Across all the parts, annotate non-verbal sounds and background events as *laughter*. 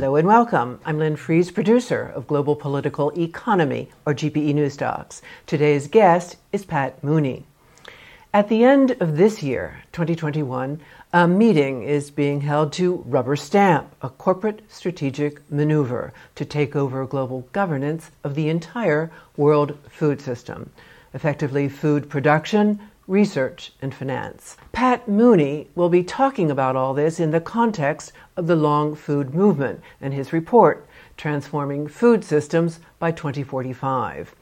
Hello and welcome. I'm Lynn Fries, producer of Global Political Economy, or GPE News Talks. Today's guest is Pat Mooney. At the end of this year, 2021, a meeting is being held to rubber stamp a corporate strategic maneuver to take over global governance of the entire world food system, effectively food production, research, and finance. Pat Mooney will be talking about all this in the context of the long food movement and his report, Transforming Food Systems by 2045.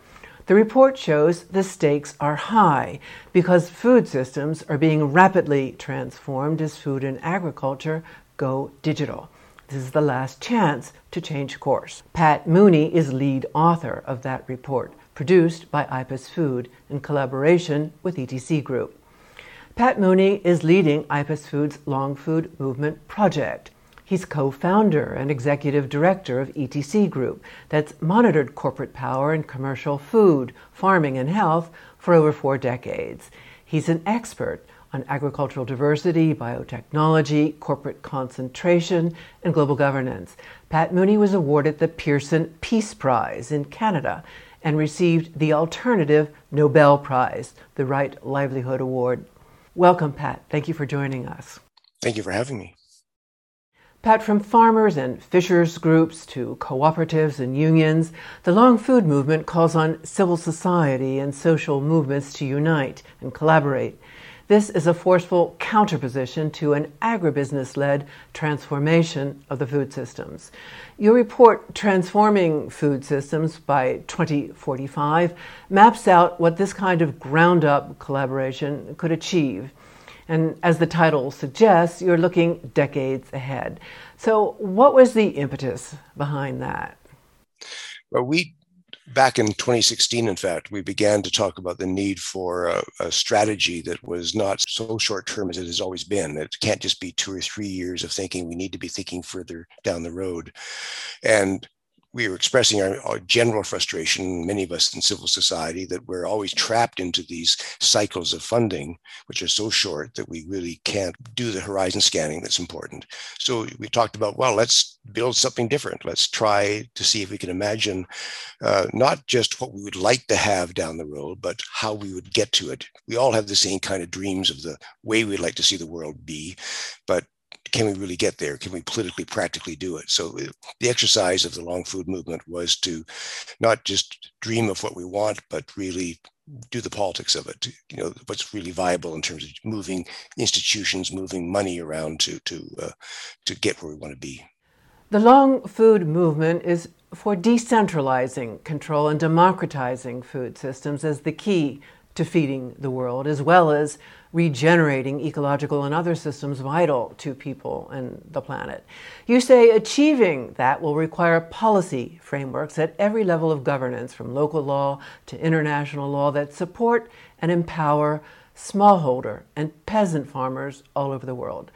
The report shows the stakes are high because food systems are being rapidly transformed as food and agriculture go digital. This is the last chance to change course. Pat Mooney is lead author of that report produced by IPES Food in collaboration with ETC Group. Pat Mooney is leading IPES Food's Long Food Movement project. He's co founder and executive director of ETC Group, that's monitored corporate power in commercial food, farming, and health for over four decades. He's an expert on agricultural diversity, biotechnology, corporate concentration, and global governance. Pat Mooney was awarded the Pearson Peace Prize in Canada and received the alternative Nobel Prize, the Right Livelihood Award. Welcome, Pat. Thank you for joining us. Thank you for having me. Pat, from farmers and fishers groups to cooperatives and unions, the long food movement calls on civil society and social movements to unite and collaborate. This is a forceful counterposition to an agribusiness led transformation of the food systems. Your report, Transforming Food Systems by 2045, maps out what this kind of ground up collaboration could achieve. And as the title suggests, you're looking decades ahead. So, what was the impetus behind that? Well, we back in 2016, in fact, we began to talk about the need for a, a strategy that was not so short term as it has always been. It can't just be two or three years of thinking. We need to be thinking further down the road. And we were expressing our, our, general frustration, many of us in civil society, that we're always trapped into these cycles of funding, which are so short that we really can't do the horizon scanning that's important. So we talked about, well, let's build something different. Let's try to see if we can imagine uh, not just what we would like to have down the road, but how we would get to it. We all have the same kind of dreams of the way we'd like to see the world be, but can we really get there? Can we politically, practically do it? So the exercise of the long food movement was to not just dream of what we want, but really do the politics of it. You know, what's really viable in terms of moving institutions, moving money around to to uh, to get where we want to be. The long food movement is for decentralizing control and democratizing food systems as the key to feeding the world, as well as regenerating ecological and other systems vital to people and the planet. You say achieving that will require policy frameworks at every level of governance, from local law to international law, that support and empower smallholder and peasant farmers all over the world.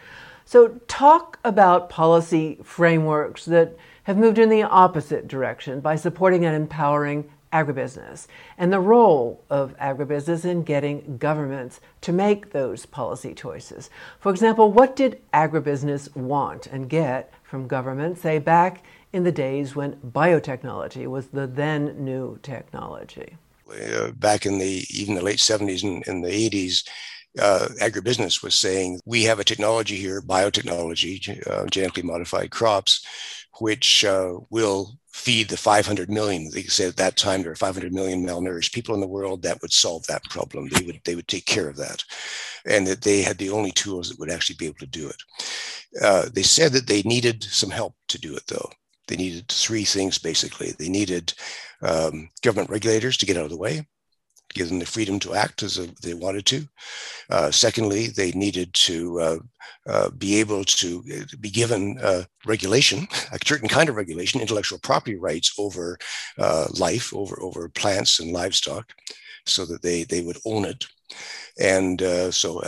So, talk about policy frameworks that have moved in the opposite direction by supporting and empowering agribusiness and the role of agribusiness in getting governments to make those policy choices. For example, what did agribusiness want and get from government, say, back in the days when biotechnology was the then new technology? Uh, back in the even the late 70s and in the 80s, uh, agribusiness was saying we have a technology here, biotechnology, uh, genetically modified crops, which uh, will feed the 500 million. They said at that time there are 500 million malnourished people in the world. That would solve that problem. They would they would take care of that, and that they had the only tools that would actually be able to do it. Uh, they said that they needed some help to do it, though. They needed three things basically. They needed um, government regulators to get out of the way give them the freedom to act as they wanted to. Uh, secondly, they needed to uh, uh, be able to uh, be given uh, regulation, a certain kind of regulation, intellectual property rights over uh, life, over over plants and livestock, so that they they would own it. And so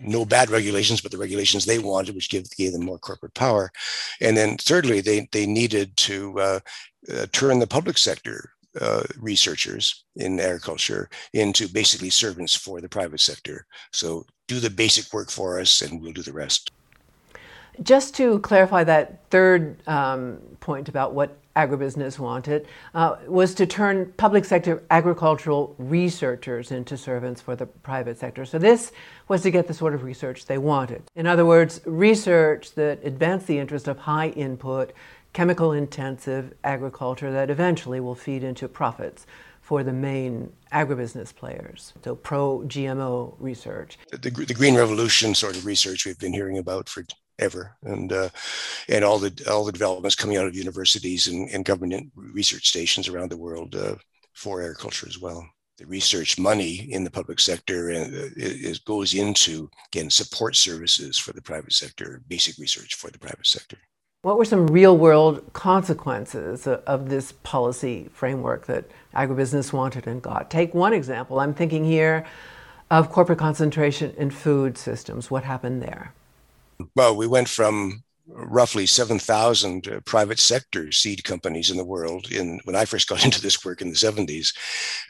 no bad regulations, but the regulations they wanted, which gave, gave them more corporate power. And then thirdly, they, they needed to uh, uh, turn the public sector uh, researchers in agriculture into basically servants for the private sector. So do the basic work for us and we'll do the rest. Just to clarify that third um, point about what agribusiness wanted, uh, was to turn public sector agricultural researchers into servants for the private sector. So this was to get the sort of research they wanted. In other words, research that advanced the interest of high input, chemical intensive agriculture that eventually will feed into profits for the main agribusiness players. So pro GMO research. The, the, green revolution sort of research we've been hearing about for ever, and uh, and all the all the developments coming out of universities and, and government research stations around the world uh, for agriculture as well. The research money in the public sector and uh, is, goes into again support services for the private sector, basic research for the private sector. What were some real world consequences of this policy framework that agribusiness wanted and got? Take one example. I'm thinking here of corporate concentration in food systems. What happened there? Well, we went from roughly 7,000 uh, private sector seed companies in the world in when I first got *laughs* into this work in the 70s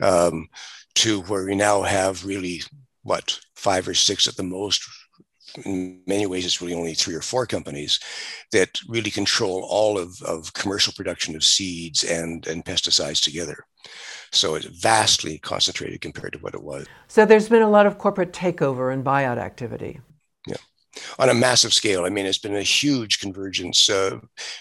um, to where we now have really what five or six at the most in many ways, it's really only three or four companies that really control all of, of commercial production of seeds and, and pesticides together. So it's vastly concentrated compared to what it was. So there's been a lot of corporate takeover and buyout activity on a massive scale. I mean, it's been a huge convergence. Uh,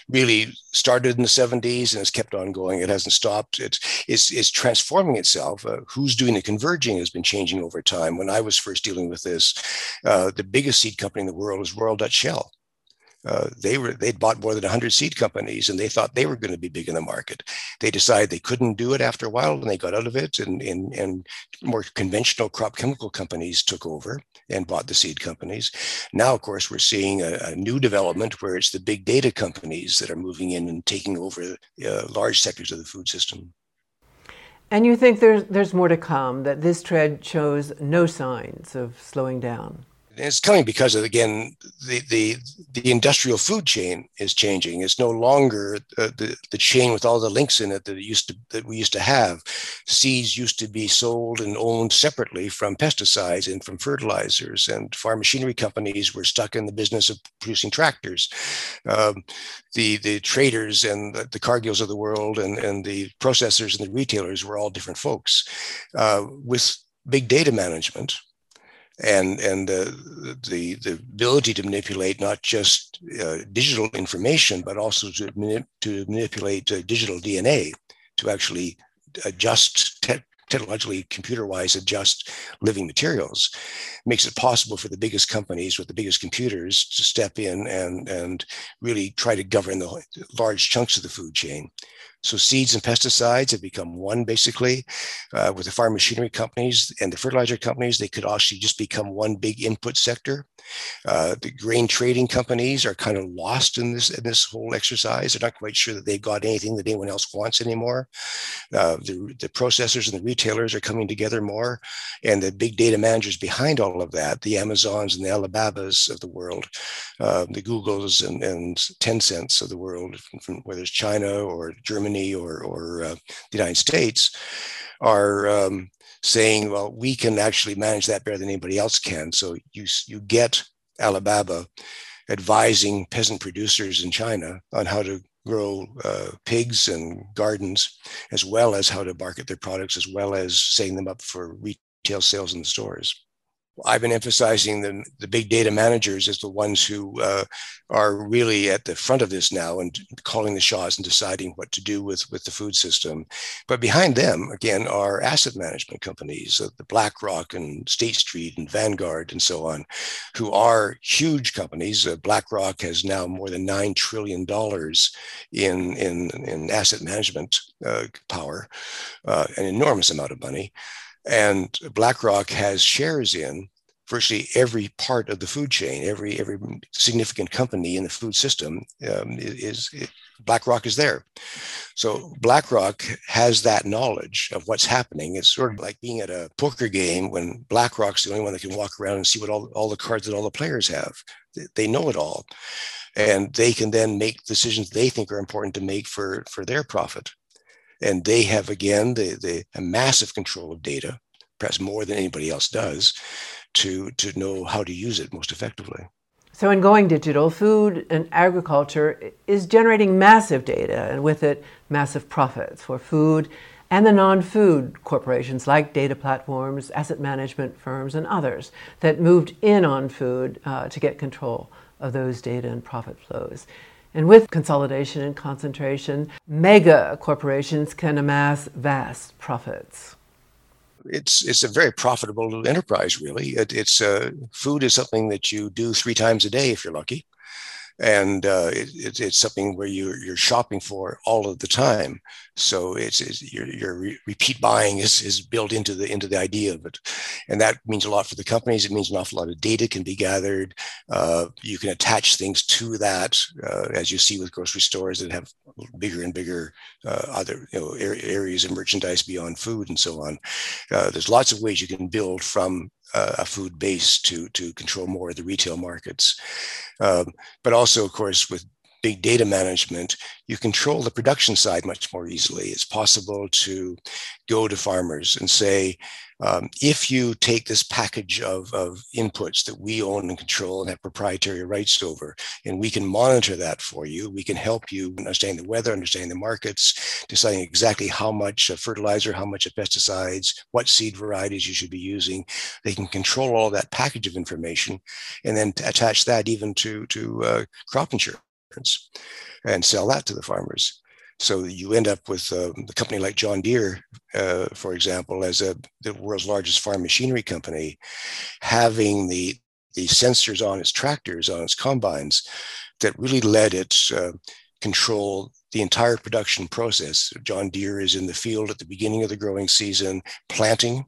really started in the 70s and has kept on going. It hasn't stopped. It's, it's, transforming itself. Uh, who's doing the converging has been changing over time. When I was first dealing with this, uh, the biggest seed company in the world is Royal Dutch Shell. Uh, they were they'd bought more than 100 seed companies and they thought they were going to be big in the market. They decided they couldn't do it after a while and they got out of it and, and, and more conventional crop chemical companies took over and bought the seed companies. Now of course we're seeing a, a new development where it's the big data companies that are moving in and taking over uh, large sectors of the food system. And you think there's there's more to come that this trend shows no signs of slowing down it's coming because of again the, the the industrial food chain is changing. It's no longer uh, the the chain with all the links in it that it used to that we used to have. Seeds used to be sold and owned separately from pesticides and from fertilizers, and farm machinery companies were stuck in the business of producing tractors. Um, the the traders and the, the Cargills of the world and and the processors and the retailers were all different folks. Uh, with big data management and and the the the ability to manipulate not just uh, digital information but also to to manipulate uh, digital DNA to actually adjust te- technologically computer wise adjust living materials. Makes it possible for the biggest companies with the biggest computers to step in and and really try to govern the large chunks of the food chain so seeds and pesticides have become one basically. Uh, with the farm machinery companies and the fertilizer companies, they could actually just become one big input sector. Uh, the grain trading companies are kind of lost in this in this whole exercise. They're not quite sure that they've got anything that anyone else wants anymore. Uh, the, the processors and the retailers are coming together more, and the big data managers behind all of that, the Amazons and the Alibabas of the world, uh, the Googles and, and Tencents of the world, from, whether it's China or Germany or, or uh, the United States, are um, saying, well, we can actually manage that better than anybody else can. So you, you get Alibaba advising peasant producers in China on how to grow uh, pigs and gardens, as well as how to market their products, as well as setting them up for retail sales in the stores. I've been emphasizing the, the big data managers as the ones who uh, are really at the front of this now and calling the shots and deciding what to do with, with the food system. But behind them, again, are asset management companies, uh, the BlackRock and State Street and Vanguard and so on, who are huge companies. Uh, BlackRock has now more than $9 trillion in, in, in asset management uh, power, uh, an enormous amount of money. And BlackRock has shares in virtually every part of the food chain, every every significant company in the food system um, is, is BlackRock is there. So BlackRock has that knowledge of what's happening. It's sort of like being at a poker game when BlackRock's the only one that can walk around and see what all, all the cards that all the players have. They know it all. And they can then make decisions they think are important to make for, for their profit and they have again the, the a massive control of data perhaps more than anybody else does to to know how to use it most effectively So, in going digital, food and agriculture is generating massive data and with it, massive profits for food and the non food corporations like data platforms, asset management firms, and others that moved in on food uh, to get control of those data and profit flows. And with consolidation and concentration, mega corporations can amass vast profits it's it's a very profitable enterprise. Really, it, it's uh, food is something that you do three times a day if you're lucky and uh, it, it's something where you're, you're shopping for all of the time. So it's, it's your, your re- repeat buying is, is built into the into the idea of it, and that means a lot for the companies. It means an awful lot of data can be gathered. Uh, you can attach things to that, uh, as you see with grocery stores that have bigger and bigger uh, other you know, areas of merchandise beyond food and so on. Uh, there's lots of ways you can build from a food base to to control more of the retail markets. Um, but also, of course, with big data management, you control the production side much more easily. It's possible to go to farmers and say, um, if you take this package of, of inputs that we own and control and have proprietary rights over, and we can monitor that for you, we can help you understand the weather, understand the markets, deciding exactly how much fertilizer, how much of pesticides, what seed varieties you should be using. They can control all that package of information and then attach that even to, to uh, crop insurance and sell that to the farmers. So you end up with uh, a company like John Deere, uh, for example, as a, the world's largest farm machinery company, having the the sensors on its tractors, on its combines, that really let it uh, control the entire production process. John Deere is in the field at the beginning of the growing season, planting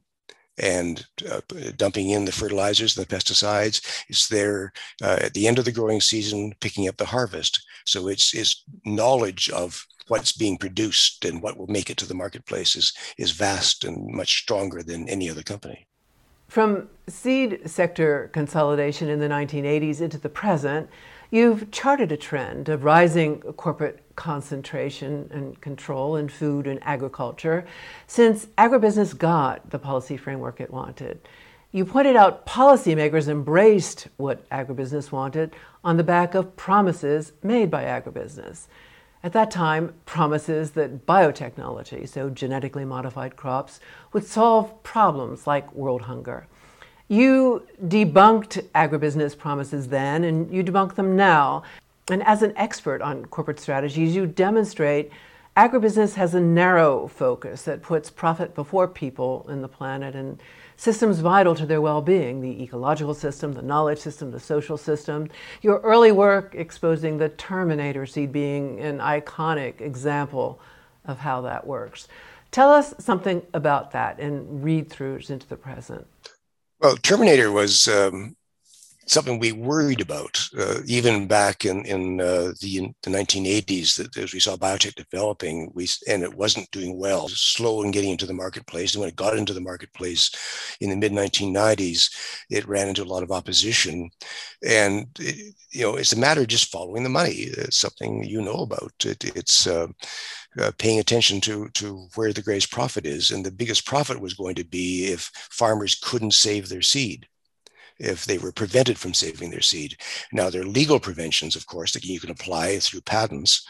and uh, dumping in the fertilizers and the pesticides. It's there uh, at the end of the growing season, picking up the harvest. So it's, it's knowledge of what's being produced and what will make it to the marketplace is, is vast and much stronger than any other company. From seed sector consolidation in the 1980s into the present, you've charted a trend of rising corporate concentration and control in food and agriculture since agribusiness got the policy framework it wanted. You pointed out policymakers embraced what agribusiness wanted on the back of promises made by agribusiness. At that time, promises that biotechnology, so genetically modified crops, would solve problems like world hunger. You debunked agribusiness promises then, and you debunk them now. And as an expert on corporate strategies, you demonstrate agribusiness has a narrow focus that puts profit before people and the planet and systems vital to their well being the ecological system, the knowledge system, the social system. Your early work exposing the Terminator seed being an iconic example of how that works. Tell us something about that and read throughs into the present. Well, Terminator was um, something we worried about uh, even back in in uh, the, in the 1980s that as we saw biotech developing we and it wasn't doing well slow in getting into the marketplace and when it got into the marketplace in the mid 1990s it ran into a lot of opposition. And it, you know it's a matter of just following the money it's something you know about. It, it's uh, uh, paying attention to to where the greatest profit is and the biggest profit was going to be if farmers couldn't save their seed if they were prevented from saving their seed. Now, there are legal preventions, of course, that you can apply through patents,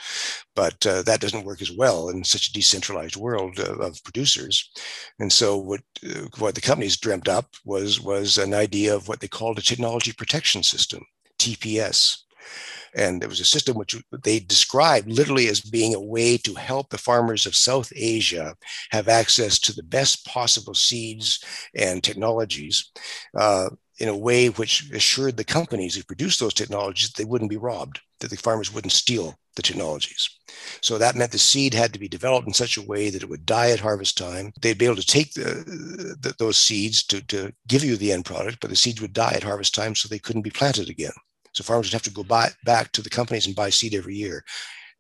but uh, that doesn't work as well in such a decentralized world of, of producers. And so, what uh, what the companies dreamt up was was an idea of what they called a technology protection system, TPS. And it was a system which they described literally as being a way to help the farmers of South Asia have access to the best possible seeds and technologies uh, in a way which assured the companies who produced those technologies that they wouldn't be robbed, that the farmers wouldn't steal the technologies. So that meant the seed had to be developed in such a way that it would die at harvest time. They'd be able to take the, the, those seeds to, to give you the end product, but the seeds would die at harvest time, so they couldn't be planted again. So farmers would have to go buy, back to the companies and buy seed every year.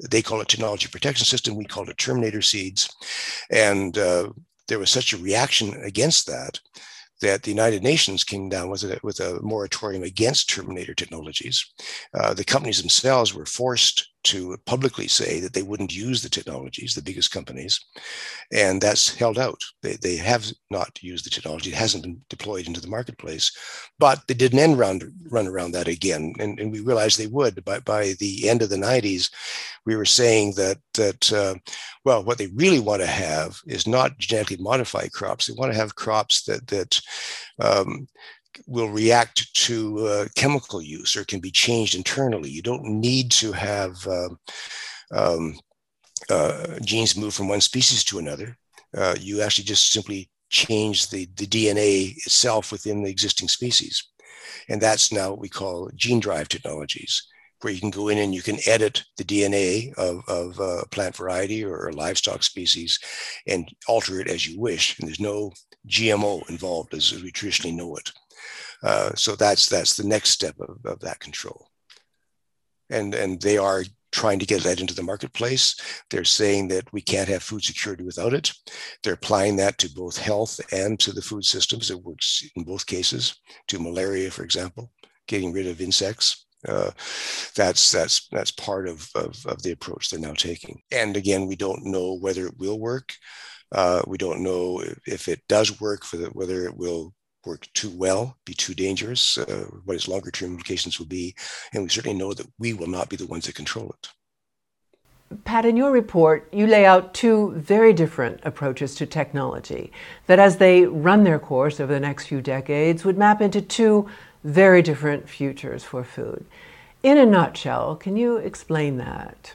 They call it technology protection system. We call it Terminator seeds. And uh, there was such a reaction against that that the United Nations came down with a, with a moratorium against Terminator technologies. Uh, the companies themselves were forced to publicly say that they wouldn't use the technologies, the biggest companies, and that's held out. They, they have not used the technology. It hasn't been deployed into the marketplace, but they did an end round run around that again, and, and we realized they would. By, by the end of the 90s, we were saying that, that uh, well, what they really want to have is not genetically modified crops. They want to have crops that, that um, will react to uh, chemical use or can be changed internally. You don't need to have um, um, uh, genes move from one species to another. Uh, you actually just simply change the, the DNA itself within the existing species. And that's now what we call gene drive technologies, where you can go in and you can edit the DNA of, of a plant variety or a livestock species and alter it as you wish. And there's no GMO involved as we traditionally know it. Uh, so that's that's the next step of, of that control. And and they are trying to get that into the marketplace. They're saying that we can't have food security without it. They're applying that to both health and to the food systems. It works in both cases, to malaria, for example, getting rid of insects. Uh, that's that's that's part of, of, of the approach they're now taking. And again, we don't know whether it will work. Uh, we don't know if it does work for the, whether it will work too well, be too dangerous, uh, what its longer term implications will be. And we certainly know that we will not be the ones that control it. Pat, in your report, you lay out two very different approaches to technology that, as they run their course over the next few decades, would map into two very different futures for food. In a nutshell, can you explain that?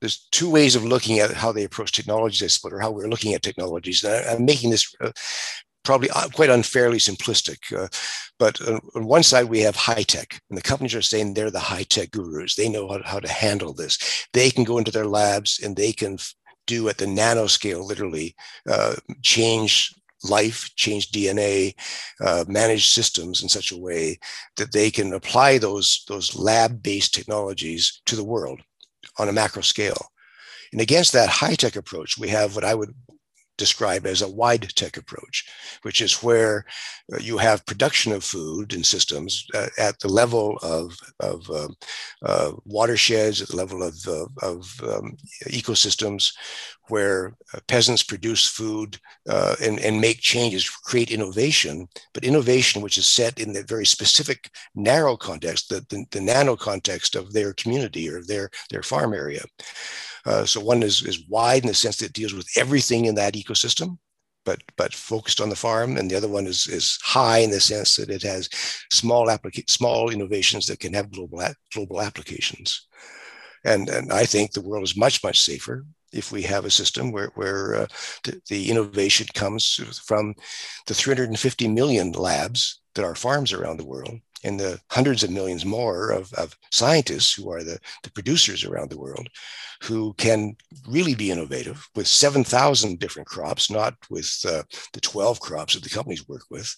There's two ways of looking at how they approach technologies, I suppose, or how we're looking at technologies. And I'm making this uh, probably uh, quite unfairly simplistic. Uh, but on one side, we have high tech, and the companies are saying they're the high tech gurus. They know how to, how to handle this. They can go into their labs and they can do at the nanoscale, literally, uh, change life, change DNA, uh, manage systems in such a way that they can apply those, those lab based technologies to the world on a macro scale. And against that high tech approach, we have what I would describe as a wide tech approach, which is where uh, you have production of food and systems uh, at the level of, of um, uh, watersheds, at the level of, uh, of um, ecosystems, where peasants produce food uh, and, and make changes, create innovation, but innovation which is set in the very specific narrow context, the, the, the nano context of their community or their, their farm area. Uh, so one is, is wide in the sense that it deals with everything in that ecosystem, but but focused on the farm, and the other one is is high in the sense that it has small applica- small innovations that can have global global applications. And and I think the world is much much safer if we have a system where, where uh, the, the, innovation comes from the 350 million labs that are farms around the world and the hundreds of millions more of, of scientists who are the, the producers around the world who can really be innovative with 7,000 different crops, not with uh, the 12 crops that the companies work with,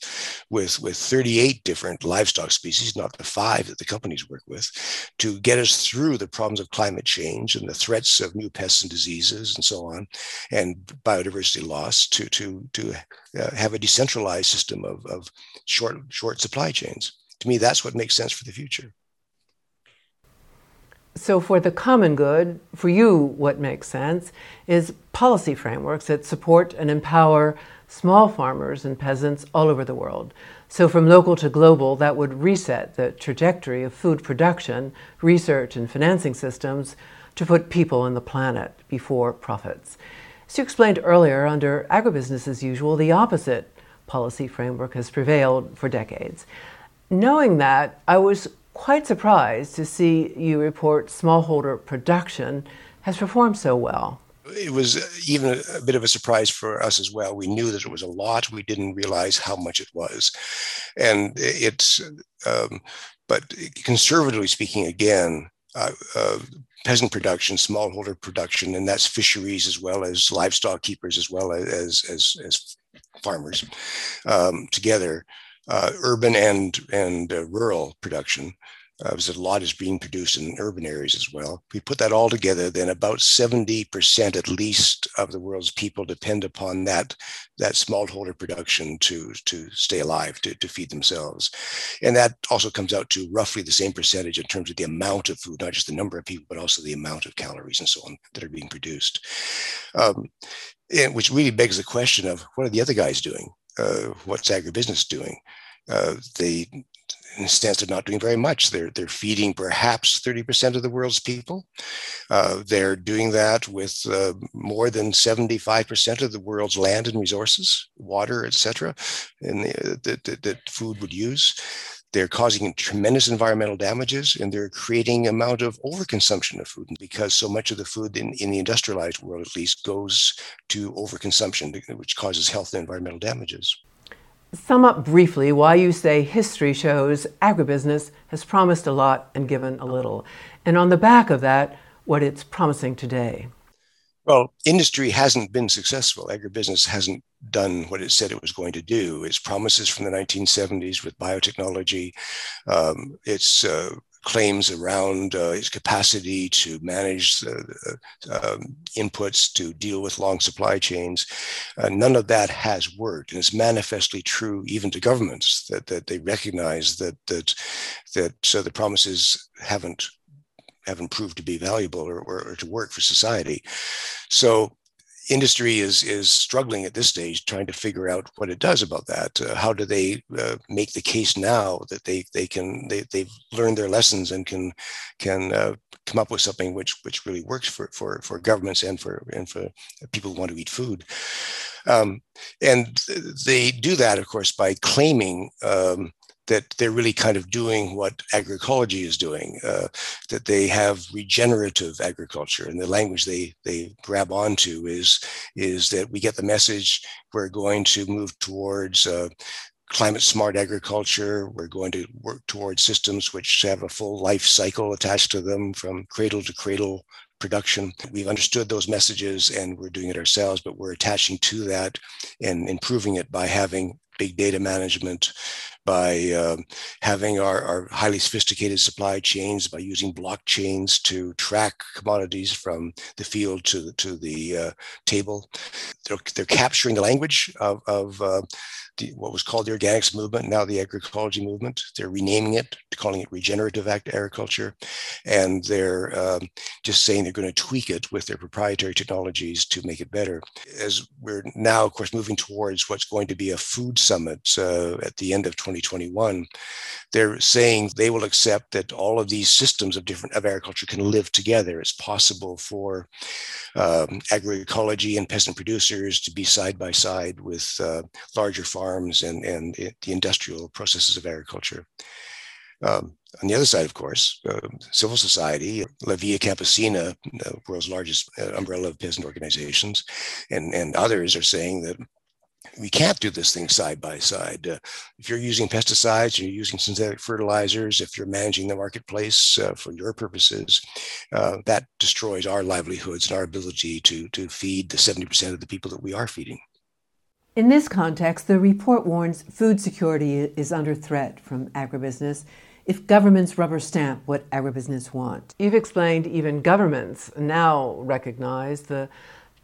with, with 38 different livestock species, not the five that the companies work with, to get us through the problems of climate change and the threats of new pests and diseases and so on, and biodiversity loss to, to, to uh, have a decentralized system of, of short, short supply chains to me, that's what makes sense for the future. So, for the common good, for you, what makes sense is policy frameworks that support and empower small farmers and peasants all over the world. So, from local to global, that would reset the trajectory of food production, research, and financing systems to put people and the planet before profits. As you explained earlier, under agribusiness as usual, the opposite policy framework has prevailed for decades. Knowing that, I was quite surprised to see you report smallholder production has performed so well. It was even a bit of a surprise for us as well. We knew that it was a lot. We didn't realize how much it was. And it's, um, but conservatively speaking, again, uh, uh, peasant production, smallholder production, and that's fisheries as well as livestock keepers as well as as as farmers um, together uh, urban and and uh, rural production uh, a lot is being produced in urban areas as well. We put that all together, then about 70% at least of the world's people depend upon that, that smallholder production to, to stay alive, to, to feed themselves. And that also comes out to roughly the same percentage in terms of the amount of food, not just the number of people, but also the amount of calories and so on that are being produced. Um, and which really begs the question of what are the other guys doing? Uh, what's agribusiness doing? Uh, they in a sense, they're not doing very much. They're they're feeding perhaps 30% of the world's people. Uh, they're doing that with uh, more than 75% of the world's land and resources, water, etc., and that, that food would use. They're causing tremendous environmental damages and they're creating amount of overconsumption of food because so much of the food in, in the industrialized world, at least, goes to overconsumption, which causes health and environmental damages. Sum up briefly why you say history shows agribusiness has promised a lot and given a little. And on the back of that, what it's promising today. Well, industry hasn't been successful. Agribusiness hasn't done what it said it was going to do. Its promises from the 1970s with biotechnology, um, its uh, claims around uh, its capacity to manage the, um, inputs to deal with long supply chains. Uh, none of that has worked, and it's manifestly true even to governments that, that they recognize that that that so the promises haven't haven't proved to be valuable or, or, or to work for society. So industry is is struggling at this stage trying to figure out what it does about that uh, how do they uh, make the case now that they they can they, they've learned their lessons and can can uh, come up with something which which really works for for for governments and for and for people who want to eat food um, and they do that of course by claiming um, that they're really kind of doing what agroecology is doing, uh, that they have regenerative agriculture. And the language they, they grab onto is, is that we get the message we're going to move towards uh, climate smart agriculture. We're going to work towards systems which have a full life cycle attached to them from cradle to cradle production. We've understood those messages and we're doing it ourselves, but we're attaching to that and improving it by having big data management, by uh, having our, our, highly sophisticated supply chains, by using blockchains to track commodities from the field to the, to the uh, table. They're, they're capturing the language of, of uh, the, what was called the organics movement, now the agroecology movement. They're renaming it, calling it regenerative agriculture, and they're um, just saying they're going to tweak it with their proprietary technologies to make it better. As we're now, of course, moving towards what's going to be a food summit uh, at the end of 2021, they're saying they will accept that all of these systems of different of agriculture can live together. It's possible for um, agroecology and peasant producers to be side by side with uh, larger farms and, and the industrial processes of agriculture. Um, on the other side, of course, uh, civil society, La Via Campesina, the world's largest uh, umbrella of peasant organizations, and, and others are saying that we can't do this thing side by side. Uh, if you're using pesticides, you're using synthetic fertilizers, if you're managing the marketplace uh, for your purposes, uh, that destroys our livelihoods and our ability to, to feed the 70% of the people that we are feeding. In this context, the report warns food security is under threat from agribusiness if governments rubber stamp what agribusiness want. You've explained even governments now recognize the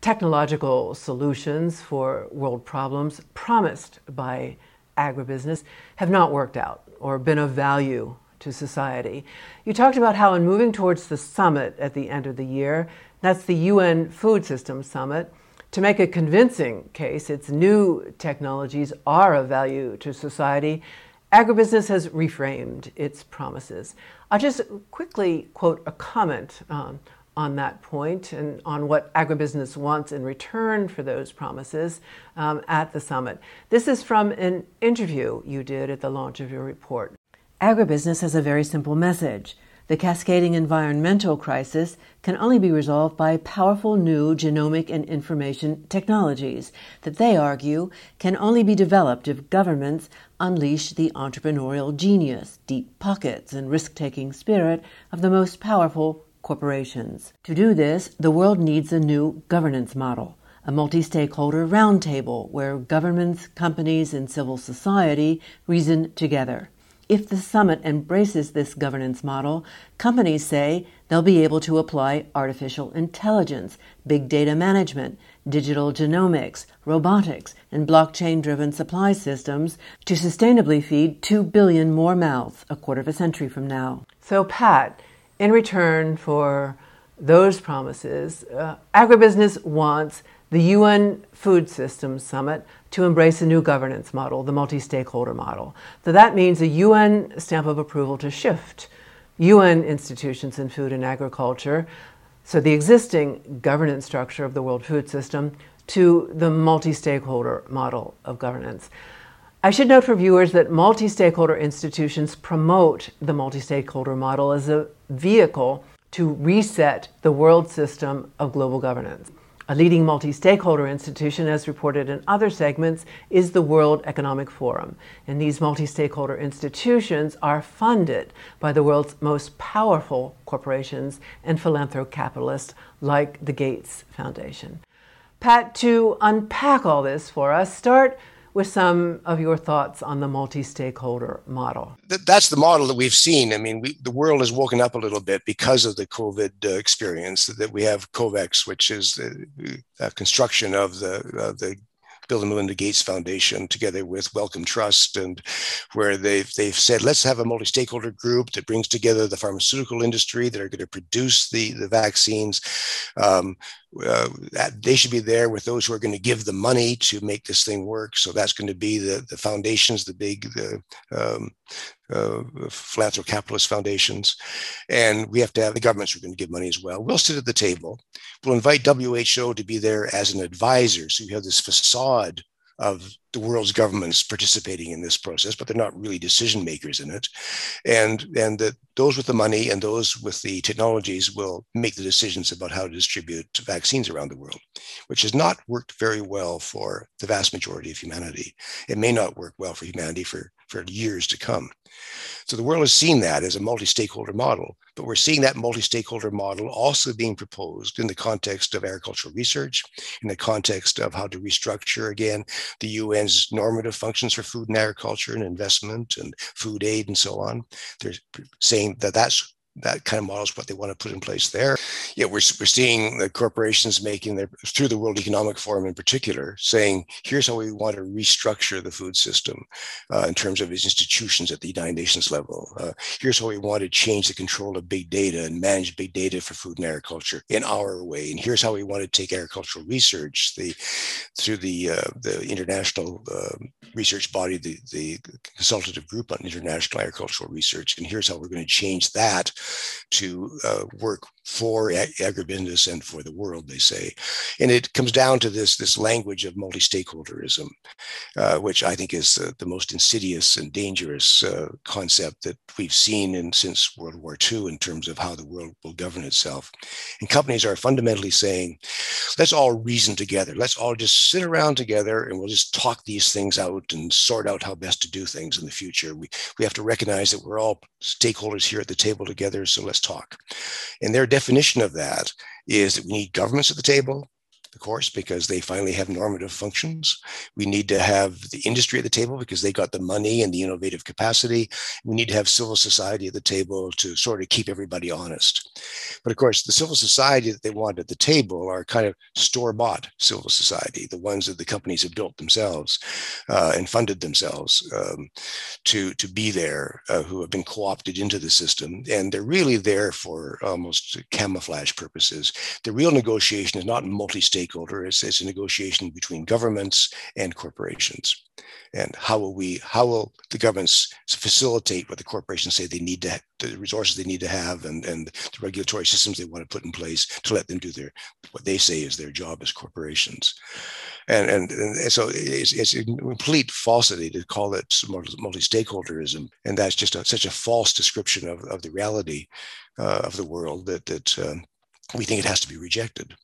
technological solutions for world problems promised by agribusiness have not worked out or been of value to society. You talked about how, in moving towards the summit at the end of the year, that's the UN Food System Summit, to make a convincing case its new technologies are of value to society, agribusiness has reframed its promises. I'll just quickly quote a comment um, on that point and on what agribusiness wants in return for those promises um, at the summit. This is from an interview you did at the launch of your report. Agribusiness has a very simple message. The cascading environmental crisis can only be resolved by powerful new genomic and information technologies that they argue can only be developed if governments unleash the entrepreneurial genius, deep pockets, and risk taking spirit of the most powerful corporations. To do this, the world needs a new governance model a multi stakeholder roundtable where governments, companies, and civil society reason together. If the summit embraces this governance model, companies say they'll be able to apply artificial intelligence, big data management, digital genomics, robotics, and blockchain driven supply systems to sustainably feed 2 billion more mouths a quarter of a century from now. So, Pat, in return for those promises, uh, agribusiness wants the UN Food Systems Summit to embrace a new governance model, the multi stakeholder model. So that means a UN stamp of approval to shift UN institutions in food and agriculture, so the existing governance structure of the World Food System, to the multi stakeholder model of governance. I should note for viewers that multi stakeholder institutions promote the multi stakeholder model as a vehicle to reset the world system of global governance. A leading multi stakeholder institution, as reported in other segments, is the World Economic Forum. And these multi stakeholder institutions are funded by the world's most powerful corporations and philanthrocapitalists like the Gates Foundation. Pat, to unpack all this for us, start with some of your thoughts on the multi stakeholder model. That's the model that we've seen. I mean, we, the world has woken up a little bit because of the COVID uh, experience that we have COVAX, which is the uh, construction of the, uh, the Bill and Melinda Gates Foundation together with Wellcome Trust, and where they've they've said let's have a multi-stakeholder group that brings together the pharmaceutical industry that are going to produce the the vaccines. Um, uh, they should be there with those who are going to give the money to make this thing work. So that's going to be the the foundations, the big the um, uh, philanthrocapitalist foundations, and we have to have the governments who are going to give money as well. We'll sit at the table. We'll invite WHO to be there as an advisor, so you have this facade of the world's governments participating in this process, but they're not really decision makers in it. And, and that those with the money and those with the technologies will make the decisions about how to distribute vaccines around the world, which has not worked very well for the vast majority of humanity. It may not work well for humanity for, for years to come. So the world has seen that as a multi-stakeholder model, but we're seeing that multi-stakeholder model also being proposed in the context of agricultural research, in the context of how to restructure again the UN's normative functions for food and agriculture and investment and food aid and so on. They're saying that that's that kind of model is what they want to put in place there. Yeah, we're, we're seeing the corporations making their through the World Economic Forum in particular, saying here's how we want to restructure the food system uh, in terms of its institutions at the United Nations level. Uh, here's how we want to change the control of big data and manage big data for food and agriculture in our way. And here's how we want to take agricultural research the through the uh, the international uh, research body, the the consultative group on international agricultural research. And here's how we're going to change that to uh, work for agribusiness and for the world, they say. And it comes down to this, this language of multi stakeholderism, uh, which I think is uh, the most insidious and dangerous uh, concept that we've seen in, since World War II in terms of how the world will govern itself. And companies are fundamentally saying, let's all reason together. Let's all just sit around together and we'll just talk these things out and sort out how best to do things in the future. We, we have to recognize that we're all stakeholders here at the table together, so let's talk. And their definition of that is that we need governments at the table, of course, because they finally have normative functions. We need to have the industry at the table because they got the money and the innovative capacity. We need to have civil society at the table to sort of keep everybody honest. But of course, the civil society that they want at the table are kind of store bought civil society, the ones that the companies have built themselves uh, and funded themselves um, to, to be there, uh, who have been co opted into the system. And they're really there for almost camouflage purposes. The real negotiation is not multi state stakeholder. It's, it's a negotiation between governments and corporations. And how will we, how will the governments facilitate what the corporations say they need to, the resources they need to have and, and the regulatory systems they want to put in place to let them do their, what they say is their job as corporations. And, and, and so it's, it's a complete falsity to call it multi-stakeholderism. And that's just a, such a false description of, of the reality uh, of the world that, that um, we think it has to be rejected.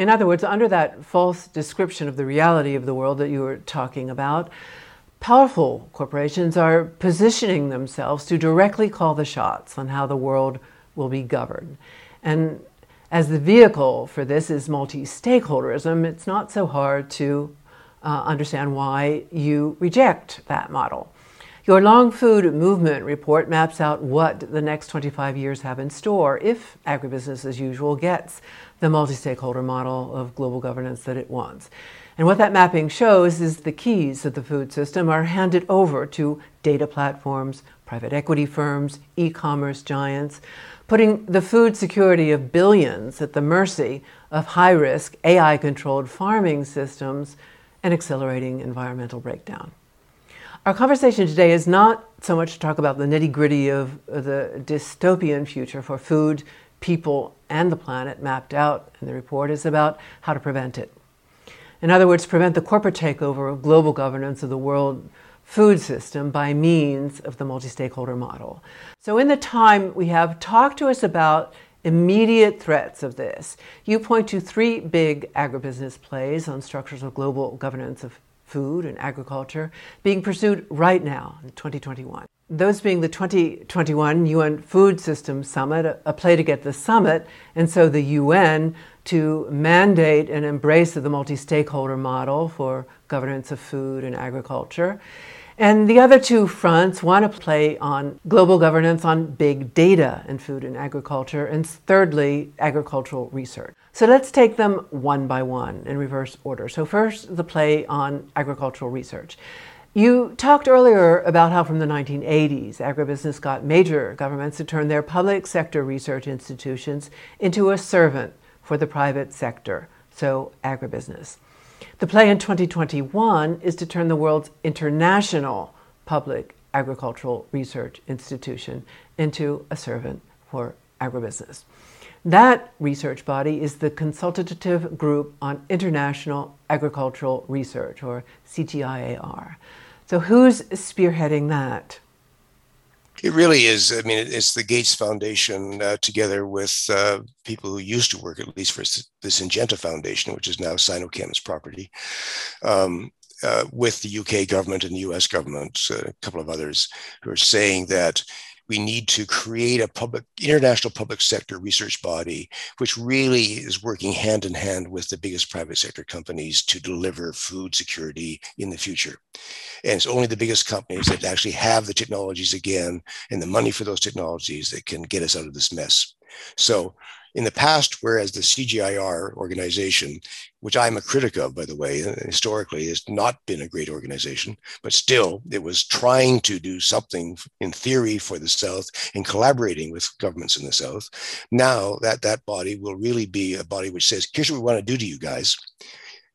In other words, under that false description of the reality of the world that you were talking about, powerful corporations are positioning themselves to directly call the shots on how the world will be governed. And as the vehicle for this is multi stakeholderism, it's not so hard to uh, understand why you reject that model. Your Long Food Movement report maps out what the next 25 years have in store if agribusiness as usual gets the multi stakeholder model of global governance that it wants. And what that mapping shows is the keys of the food system are handed over to data platforms, private equity firms, e commerce giants, putting the food security of billions at the mercy of high risk, AI controlled farming systems and accelerating environmental breakdown. Our conversation today is not so much to talk about the nitty gritty of the dystopian future for food, people, and the planet mapped out in the report, is about how to prevent it. In other words, prevent the corporate takeover of global governance of the world food system by means of the multi stakeholder model. So, in the time we have, talk to us about immediate threats of this. You point to three big agribusiness plays on structures of global governance of food and agriculture being pursued right now in 2021. Those being the 2021 UN Food Systems Summit, a play to get the summit, and so the UN to mandate and embrace of the multi stakeholder model for governance of food and agriculture. And the other two fronts want to play on global governance on big data in food and agriculture, and thirdly, agricultural research. So let's take them one by one in reverse order. So, first, the play on agricultural research. You talked earlier about how from the 1980s, agribusiness got major governments to turn their public sector research institutions into a servant for the private sector, so agribusiness. The play in 2021 is to turn the world's international public agricultural research institution into a servant for agribusiness. That research body is the Consultative Group on International Agricultural Research, or CGIAR. So, who's spearheading that? It really is. I mean, it's the Gates Foundation uh, together with uh, people who used to work, at least for the Syngenta Foundation, which is now Sinochem's property, um, uh, with the UK government and the US government, uh, a couple of others, who are saying that we need to create a public international public sector research body which really is working hand in hand with the biggest private sector companies to deliver food security in the future. And it's only the biggest companies that actually have the technologies again and the money for those technologies that can get us out of this mess. So in the past, whereas the CGIAR organization, which I'm a critic of, by the way, historically has not been a great organization, but still it was trying to do something in theory for the South and collaborating with governments in the South. Now that that body will really be a body which says, here's what we want to do to you guys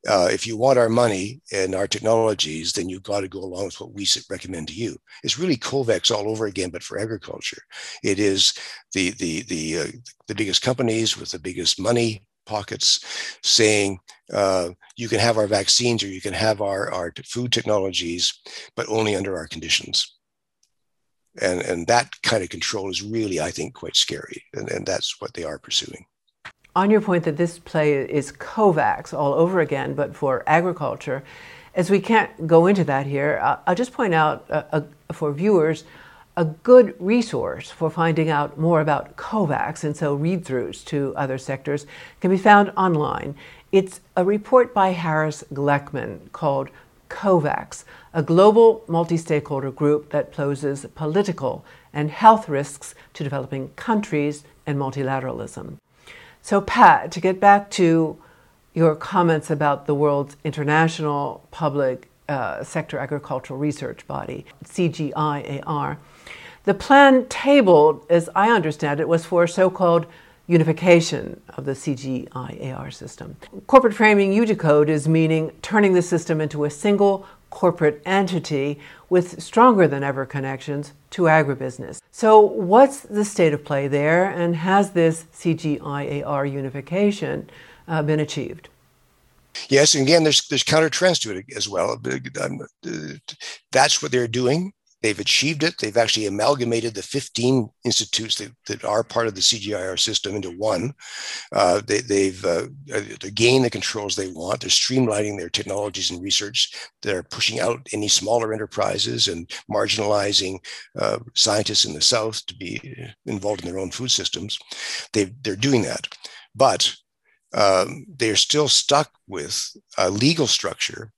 uh, if you want our money and our technologies, then you've got to go along with what we recommend to you. It's really COVAX all over again, but for agriculture. It is the the the uh, the biggest companies with the biggest money pockets saying uh, you can have our vaccines or you can have our our food technologies, but only under our conditions. And and that kind of control is really, I think, quite scary, and, and that's what they are pursuing on your point that this play is COVAX all over again, but for agriculture, as we can't go into that here, I'll just point out uh, uh, for viewers a good resource for finding out more about COVAX and so read throughs to other sectors can be found online. It's a report by Harris Gleckman called COVAX, a global multi stakeholder group that poses political and health risks to developing countries and multilateralism. So, Pat, to get back to your comments about the world's international public uh, sector agricultural research body, CGIAR, the plan tabled, as I understand it, was for so called unification of the CGIAR system. Corporate framing you decode is meaning turning the system into a single corporate entity with stronger than ever connections to agribusiness. So, what's the state of play there, and has this CGIAR unification uh, been achieved? Yes, and again, there's there's counter trends to it as well. That's what they're doing. They've achieved it. They've actually amalgamated the 15 institutes that, that are part of the CGIAR system into one. Uh, they, have uh, uh, gained the controls they want. They're streamlining their technologies and research. They're pushing out any smaller enterprises and marginalizing uh, scientists in the South to be involved in their own food systems. they they're doing that. But um, they're still stuck with a legal structure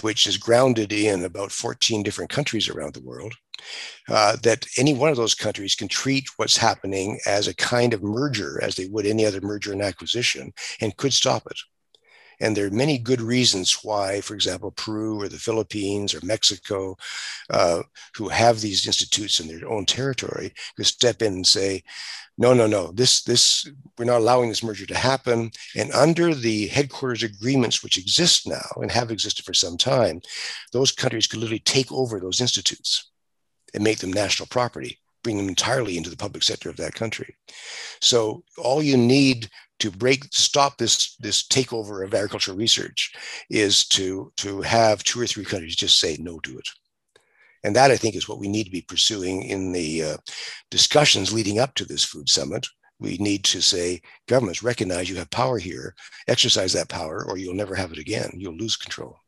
which is grounded in about 14 different countries around the world, uh, that any one of those countries can treat what's happening as a kind of merger, as they would any other merger and acquisition, and could stop it. And there are many good reasons why, for example, Peru or the Philippines or Mexico, uh, who have these institutes in their own territory, could step in and say, no, no, no, this, this, we're not allowing this merger to happen. And under the headquarters agreements, which exist now and have existed for some time, those countries could literally take over those institutes and make them national property, bring them entirely into the public sector of that country. So all you need to break stop this this takeover of agricultural research is to to have two or three countries just say no to it. And that i think is what we need to be pursuing in the uh, discussions leading up to this food summit. We need to say governments recognize you have power here. Exercise that power or you'll never have it again. You'll lose control.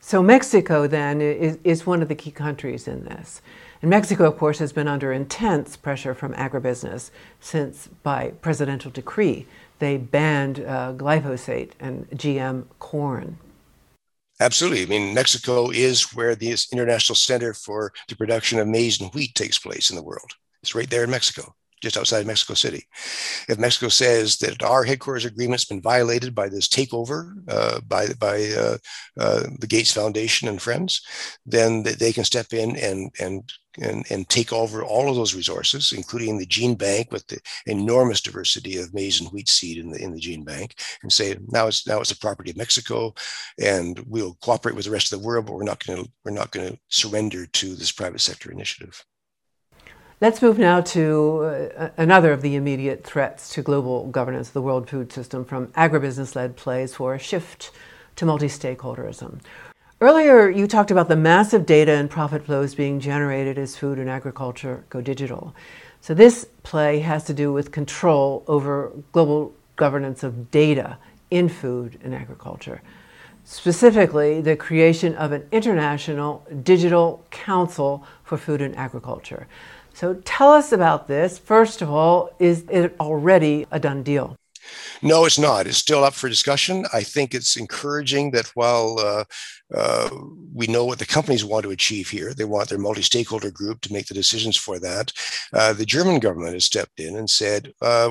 So mexico then is, is one of the key countries in this and Mexico, of course, has been under intense pressure from agribusiness since, by presidential decree, they banned uh, glyphosate and GM corn. Absolutely. I mean, Mexico is where the International Center for the Production of Maize and Wheat takes place in the world. It's right there in Mexico just outside Mexico City. If Mexico says that our headquarters agreement's been violated by this takeover uh, by by uh, uh, the Gates Foundation and friends, then they can step in and and and, and take over all of those resources, including the gene bank with the enormous diversity of maize and wheat seed in the in the gene bank, and say now it's now it's the property of Mexico, and we'll cooperate with the rest of the world, but we're not going to we're not going to surrender to this private sector initiative. Let's move now to uh, another of the immediate threats to global governance of the world food system from agribusiness led plays for a shift to multi stakeholderism. Earlier, you talked about the massive data and profit flows being generated as food and agriculture go digital. So, this play has to do with control over global governance of data in food and agriculture. Specifically, the creation of an international digital council for food and agriculture. So tell us about this. First of all, is it already a done deal? No, it's not. It's still up for discussion. I think it's encouraging that while uh, uh, we know what the companies want to achieve here. They want their multi stakeholder group to make the decisions for that. Uh, the German government has stepped in and said, uh,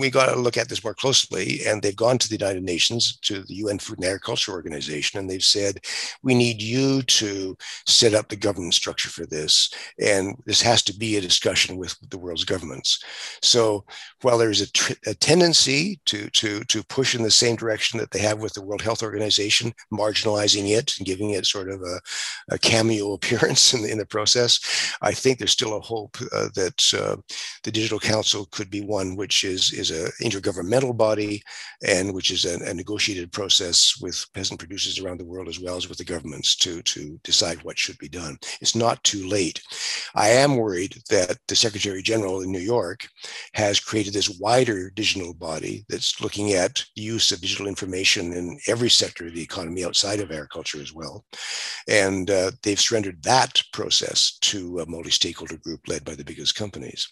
we got to look at this more closely. And they've gone to the United Nations, to the UN Food and Agriculture Organization, and they've said, we need you to set up the governance structure for this. And this has to be a discussion with the world's governments. So while there's a, tr- a tendency to, to, to push in the same direction that they have with the World Health Organization, marginalizing it, it and giving it sort of a, a cameo *laughs* appearance in the, in the process, I think there's still a hope uh, that uh, the Digital Council could be one which is is an intergovernmental body and which is a, a negotiated process with peasant producers around the world as well as with the governments to to decide what should be done. It's not too late. I am worried that the Secretary General in New York has created this wider digital body that's looking at the use of digital information in every sector of the economy outside of agriculture culture as well. And uh, they've surrendered that process to a multi stakeholder group led by the biggest companies.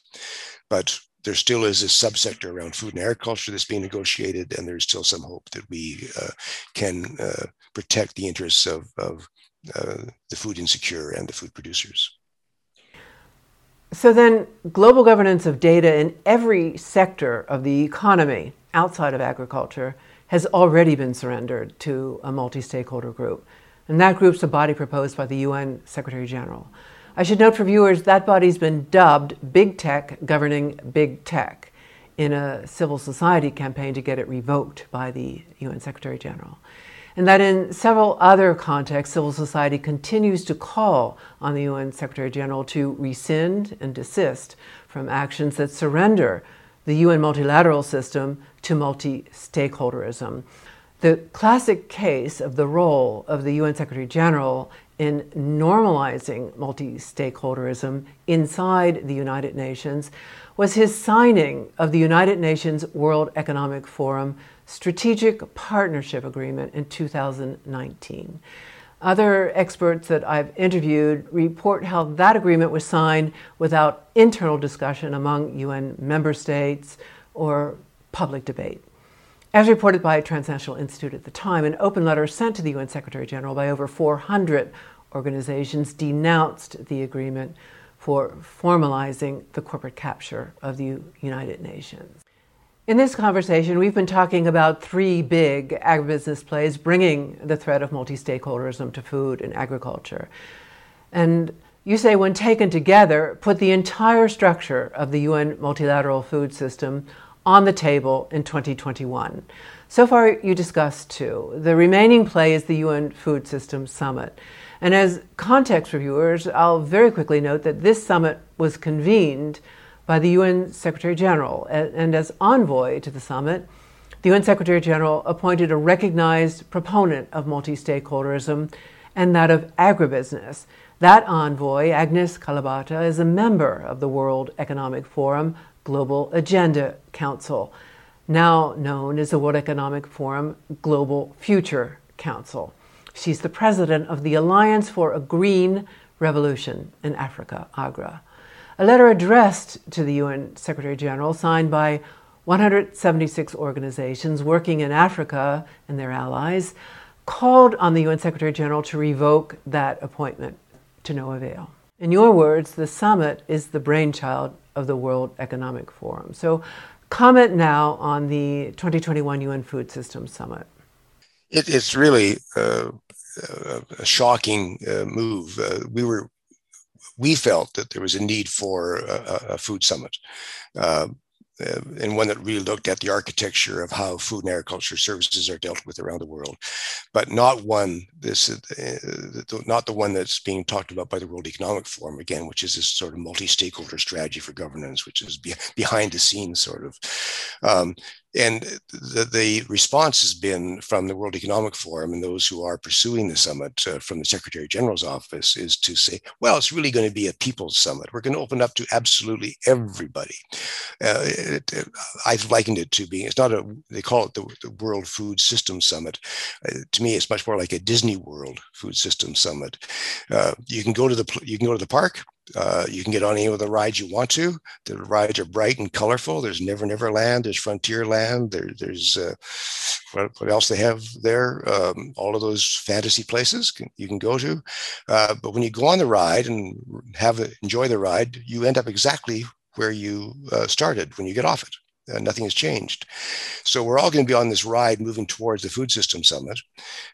But there still is a subsector around food and agriculture that's being negotiated, and there's still some hope that we uh, can uh, protect the interests of, of uh, the food insecure and the food producers. So then, global governance of data in every sector of the economy outside of agriculture has already been surrendered to a multi stakeholder group. And that group's a body proposed by the UN Secretary General. I should note for viewers that body's been dubbed Big Tech Governing Big Tech in a civil society campaign to get it revoked by the UN Secretary General. And that in several other contexts, civil society continues to call on the UN Secretary General to rescind and desist from actions that surrender the UN multilateral system to multi stakeholderism. The classic case of the role of the UN Secretary General in normalizing multi stakeholderism inside the United Nations was his signing of the United Nations World Economic Forum Strategic Partnership Agreement in 2019. Other experts that I've interviewed report how that agreement was signed without internal discussion among UN member states or public debate. As reported by a Transnational Institute at the time, an open letter sent to the UN Secretary General by over 400 organizations denounced the agreement for formalizing the corporate capture of the United Nations. In this conversation, we've been talking about three big agribusiness plays bringing the threat of multi stakeholderism to food and agriculture. And you say, when taken together, put the entire structure of the UN multilateral food system on the table in 2021. So far, you discussed two. The remaining play is the UN Food Systems Summit. And as context reviewers, I'll very quickly note that this summit was convened by the UN Secretary General. And as envoy to the summit, the UN Secretary General appointed a recognized proponent of multi stakeholderism and that of agribusiness. That envoy, Agnes Kalibata, is a member of the World Economic Forum Global Agenda Council, now known as the World Economic Forum Global Future Council. She's the president of the Alliance for a Green Revolution in Africa, AGRA. A letter addressed to the UN Secretary General, signed by 176 organizations working in Africa and their allies, called on the UN Secretary General to revoke that appointment to no avail. In your words, the summit is the brainchild of the World Economic Forum. So, comment now on the 2021 UN Food Systems Summit. It, it's really uh, a shocking uh, move. Uh, we were we felt that there was a need for a, a food summit. Uh, and one that really looked at the architecture of how food and agriculture services are dealt with around the world, but not one this uh, not the one that's being talked about by the World Economic Forum again, which is this sort of multi-stakeholder strategy for governance, which is be, behind the scenes sort of. Um, and the, the, response has been from the World Economic Forum and those who are pursuing the summit uh, from the Secretary General's office is to say, well, it's really going to be a people's summit. We're going to open up to absolutely everybody. Uh, it, it, I've likened it to being, it's not a, they call it the, the World Food System Summit. Uh, to me, it's much more like a Disney World Food System Summit. Uh, you can go to the, you can go to the park, uh, you can get on any of the rides you want to. The rides are bright and colorful. There's Never Never Land. There's Frontier Land. There, there's uh, what, what, else they have there. Um, all of those fantasy places can, you can go to. But when you go on the ride and have enjoy the ride, you end up exactly where you uh, started when you get off it. Uh, nothing has changed. So we're all going to be on this ride moving towards the Food System Summit.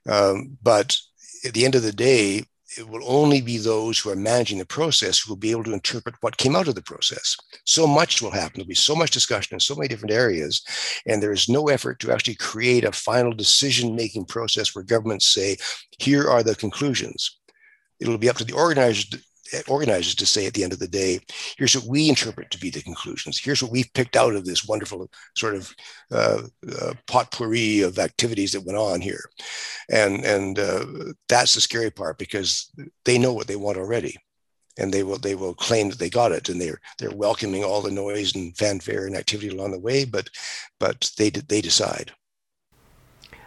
Um, but at the end of the day, it will only be those who are managing the process who will be able to interpret what came out of the process. So much will happen. There'll be so much discussion in so many different areas, and there is no effort to actually create a final decision making process where governments say, here are the conclusions. It'll be up to the organizers organizers to say at the end of the day, here's what we interpret to be the conclusions. Here's what we've picked out of this wonderful sort of uh, uh, potpourri of activities that went on here, and and uh, that's the scary part because they know what they want already, and they will they will claim that they got it, and they're they're welcoming all the noise and fanfare and activity along the way, but but they they decide.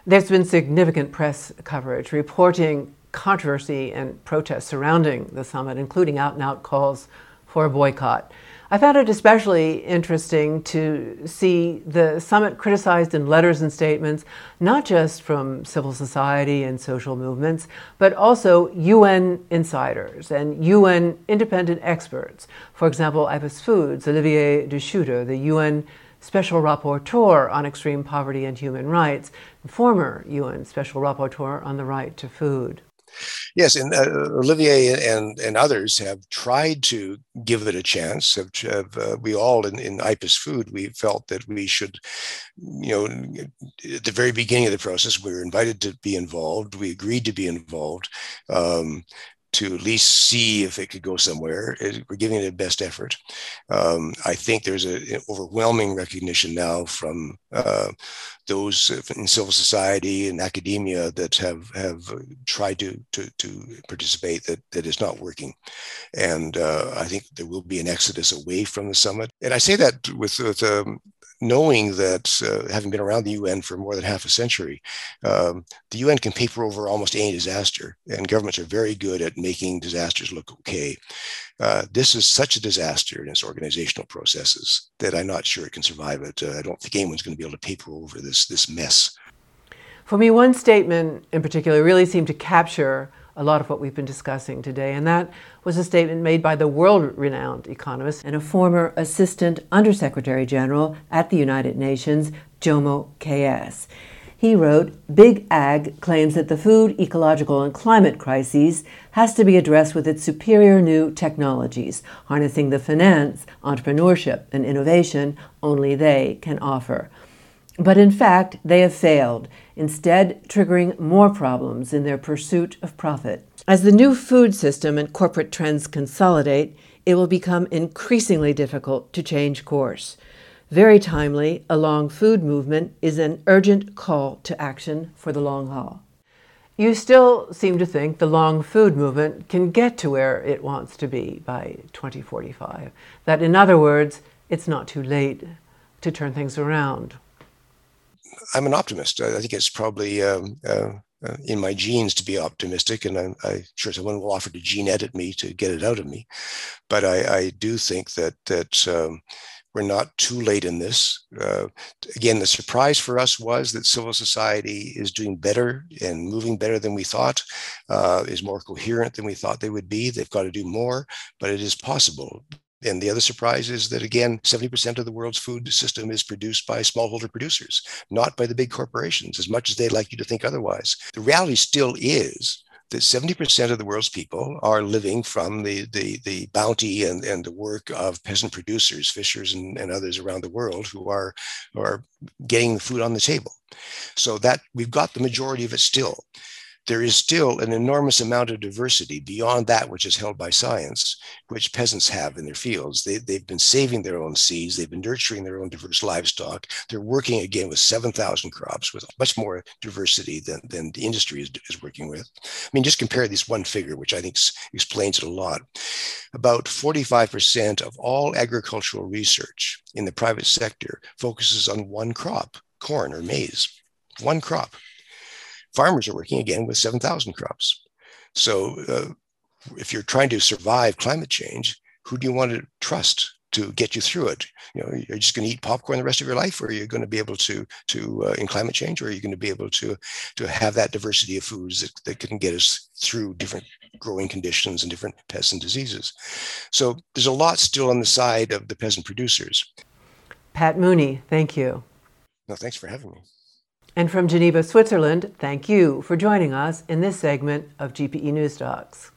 There's been significant press coverage reporting controversy and protests surrounding the summit, including out and out calls for a boycott. I found it especially interesting to see the summit criticized in letters and statements, not just from civil society and social movements, but also UN insiders and UN independent experts. For example, IPES Foods, Olivier De Schutter, the UN Special Rapporteur on Extreme Poverty and Human Rights, former UN Special Rapporteur on the Right to Food. Yes, and uh, Olivier and and others have tried to give it a chance. Have, have uh, we all in, in IPES Food we felt that we should, you know, at the very beginning of the process, we were invited to be involved. We agreed to be involved. Um, to at least see if it could go somewhere. we're giving it a best effort. Um, I think there's an overwhelming recognition now from uh, those in civil society and academia that have have tried to to, to participate that that is not working, and uh, I think there will be an exodus away from the summit. And I say that with with um, knowing that uh, having been around the UN for more than half a century, um, the UN can paper over almost any disaster, and governments are very good at making disasters look okay. Uh, this is such a disaster in its organizational processes that I'm not sure it can survive it. Uh, I don't think anyone's going to be able to paper over this this mess. For me, one statement in particular really seemed to capture a lot of what we've been discussing today, and that was a statement made by the world renowned economist and a former Assistant Undersecretary General at the United Nations, Jomo K.S. He wrote Big Ag claims that the food, ecological, and climate crises has to be addressed with its superior new technologies, harnessing the finance, entrepreneurship, and innovation only they can offer. But in fact, they have failed, instead, triggering more problems in their pursuit of profit. As the new food system and corporate trends consolidate, it will become increasingly difficult to change course. Very timely, a long food movement is an urgent call to action for the long haul. You still seem to think the long food movement can get to where it wants to be by 2045. That, in other words, it's not too late to turn things around. I'm an optimist. I think it's probably um, uh, uh, in my genes to be optimistic, and I'm, I'm, sure someone will offer to gene edit me to get it out of me. But I, I do think that that um, we're not too late in this. Uh, again, the surprise for us was that civil society is doing better and moving better than we thought, uh, is more coherent than we thought they would be. They've got to do more, but it is possible. And the other surprise is that, again, 70% of the world's food system is produced by smallholder producers, not by the big corporations, as much as they'd like you to think otherwise. The reality still is that 70% of the world's people are living from the, the, the bounty and, and the work of peasant producers, fishers, and, and others around the world who are, who are getting the food on the table. So that we've got the majority of it still there is still an enormous amount of diversity beyond that which is held by science, which peasants have in their fields. They, they've been saving their own seeds, they've been nurturing their own diverse livestock. They're working again with 7,000 crops with much more diversity than, than the industry is, is working with. I mean, just compare this one figure, which I think explains it a lot. About 45% of all agricultural research in the private sector focuses on one crop, corn or maize, one crop farmers are working again with 7,000 crops. So uh, if you're trying to survive climate change, who do you want to trust to get you through it? You know, you're just going to eat popcorn the rest of your life, or are you going to be able to to uh, in climate change, or are you going to be able to to have that diversity of foods that, that can get us through different growing conditions and different pests and diseases? So there's a lot still on the side of the peasant producers. Pat Mooney, thank you. No, thanks for having me. And from Geneva, Switzerland, thank you for joining us in this segment of GPE News Docs.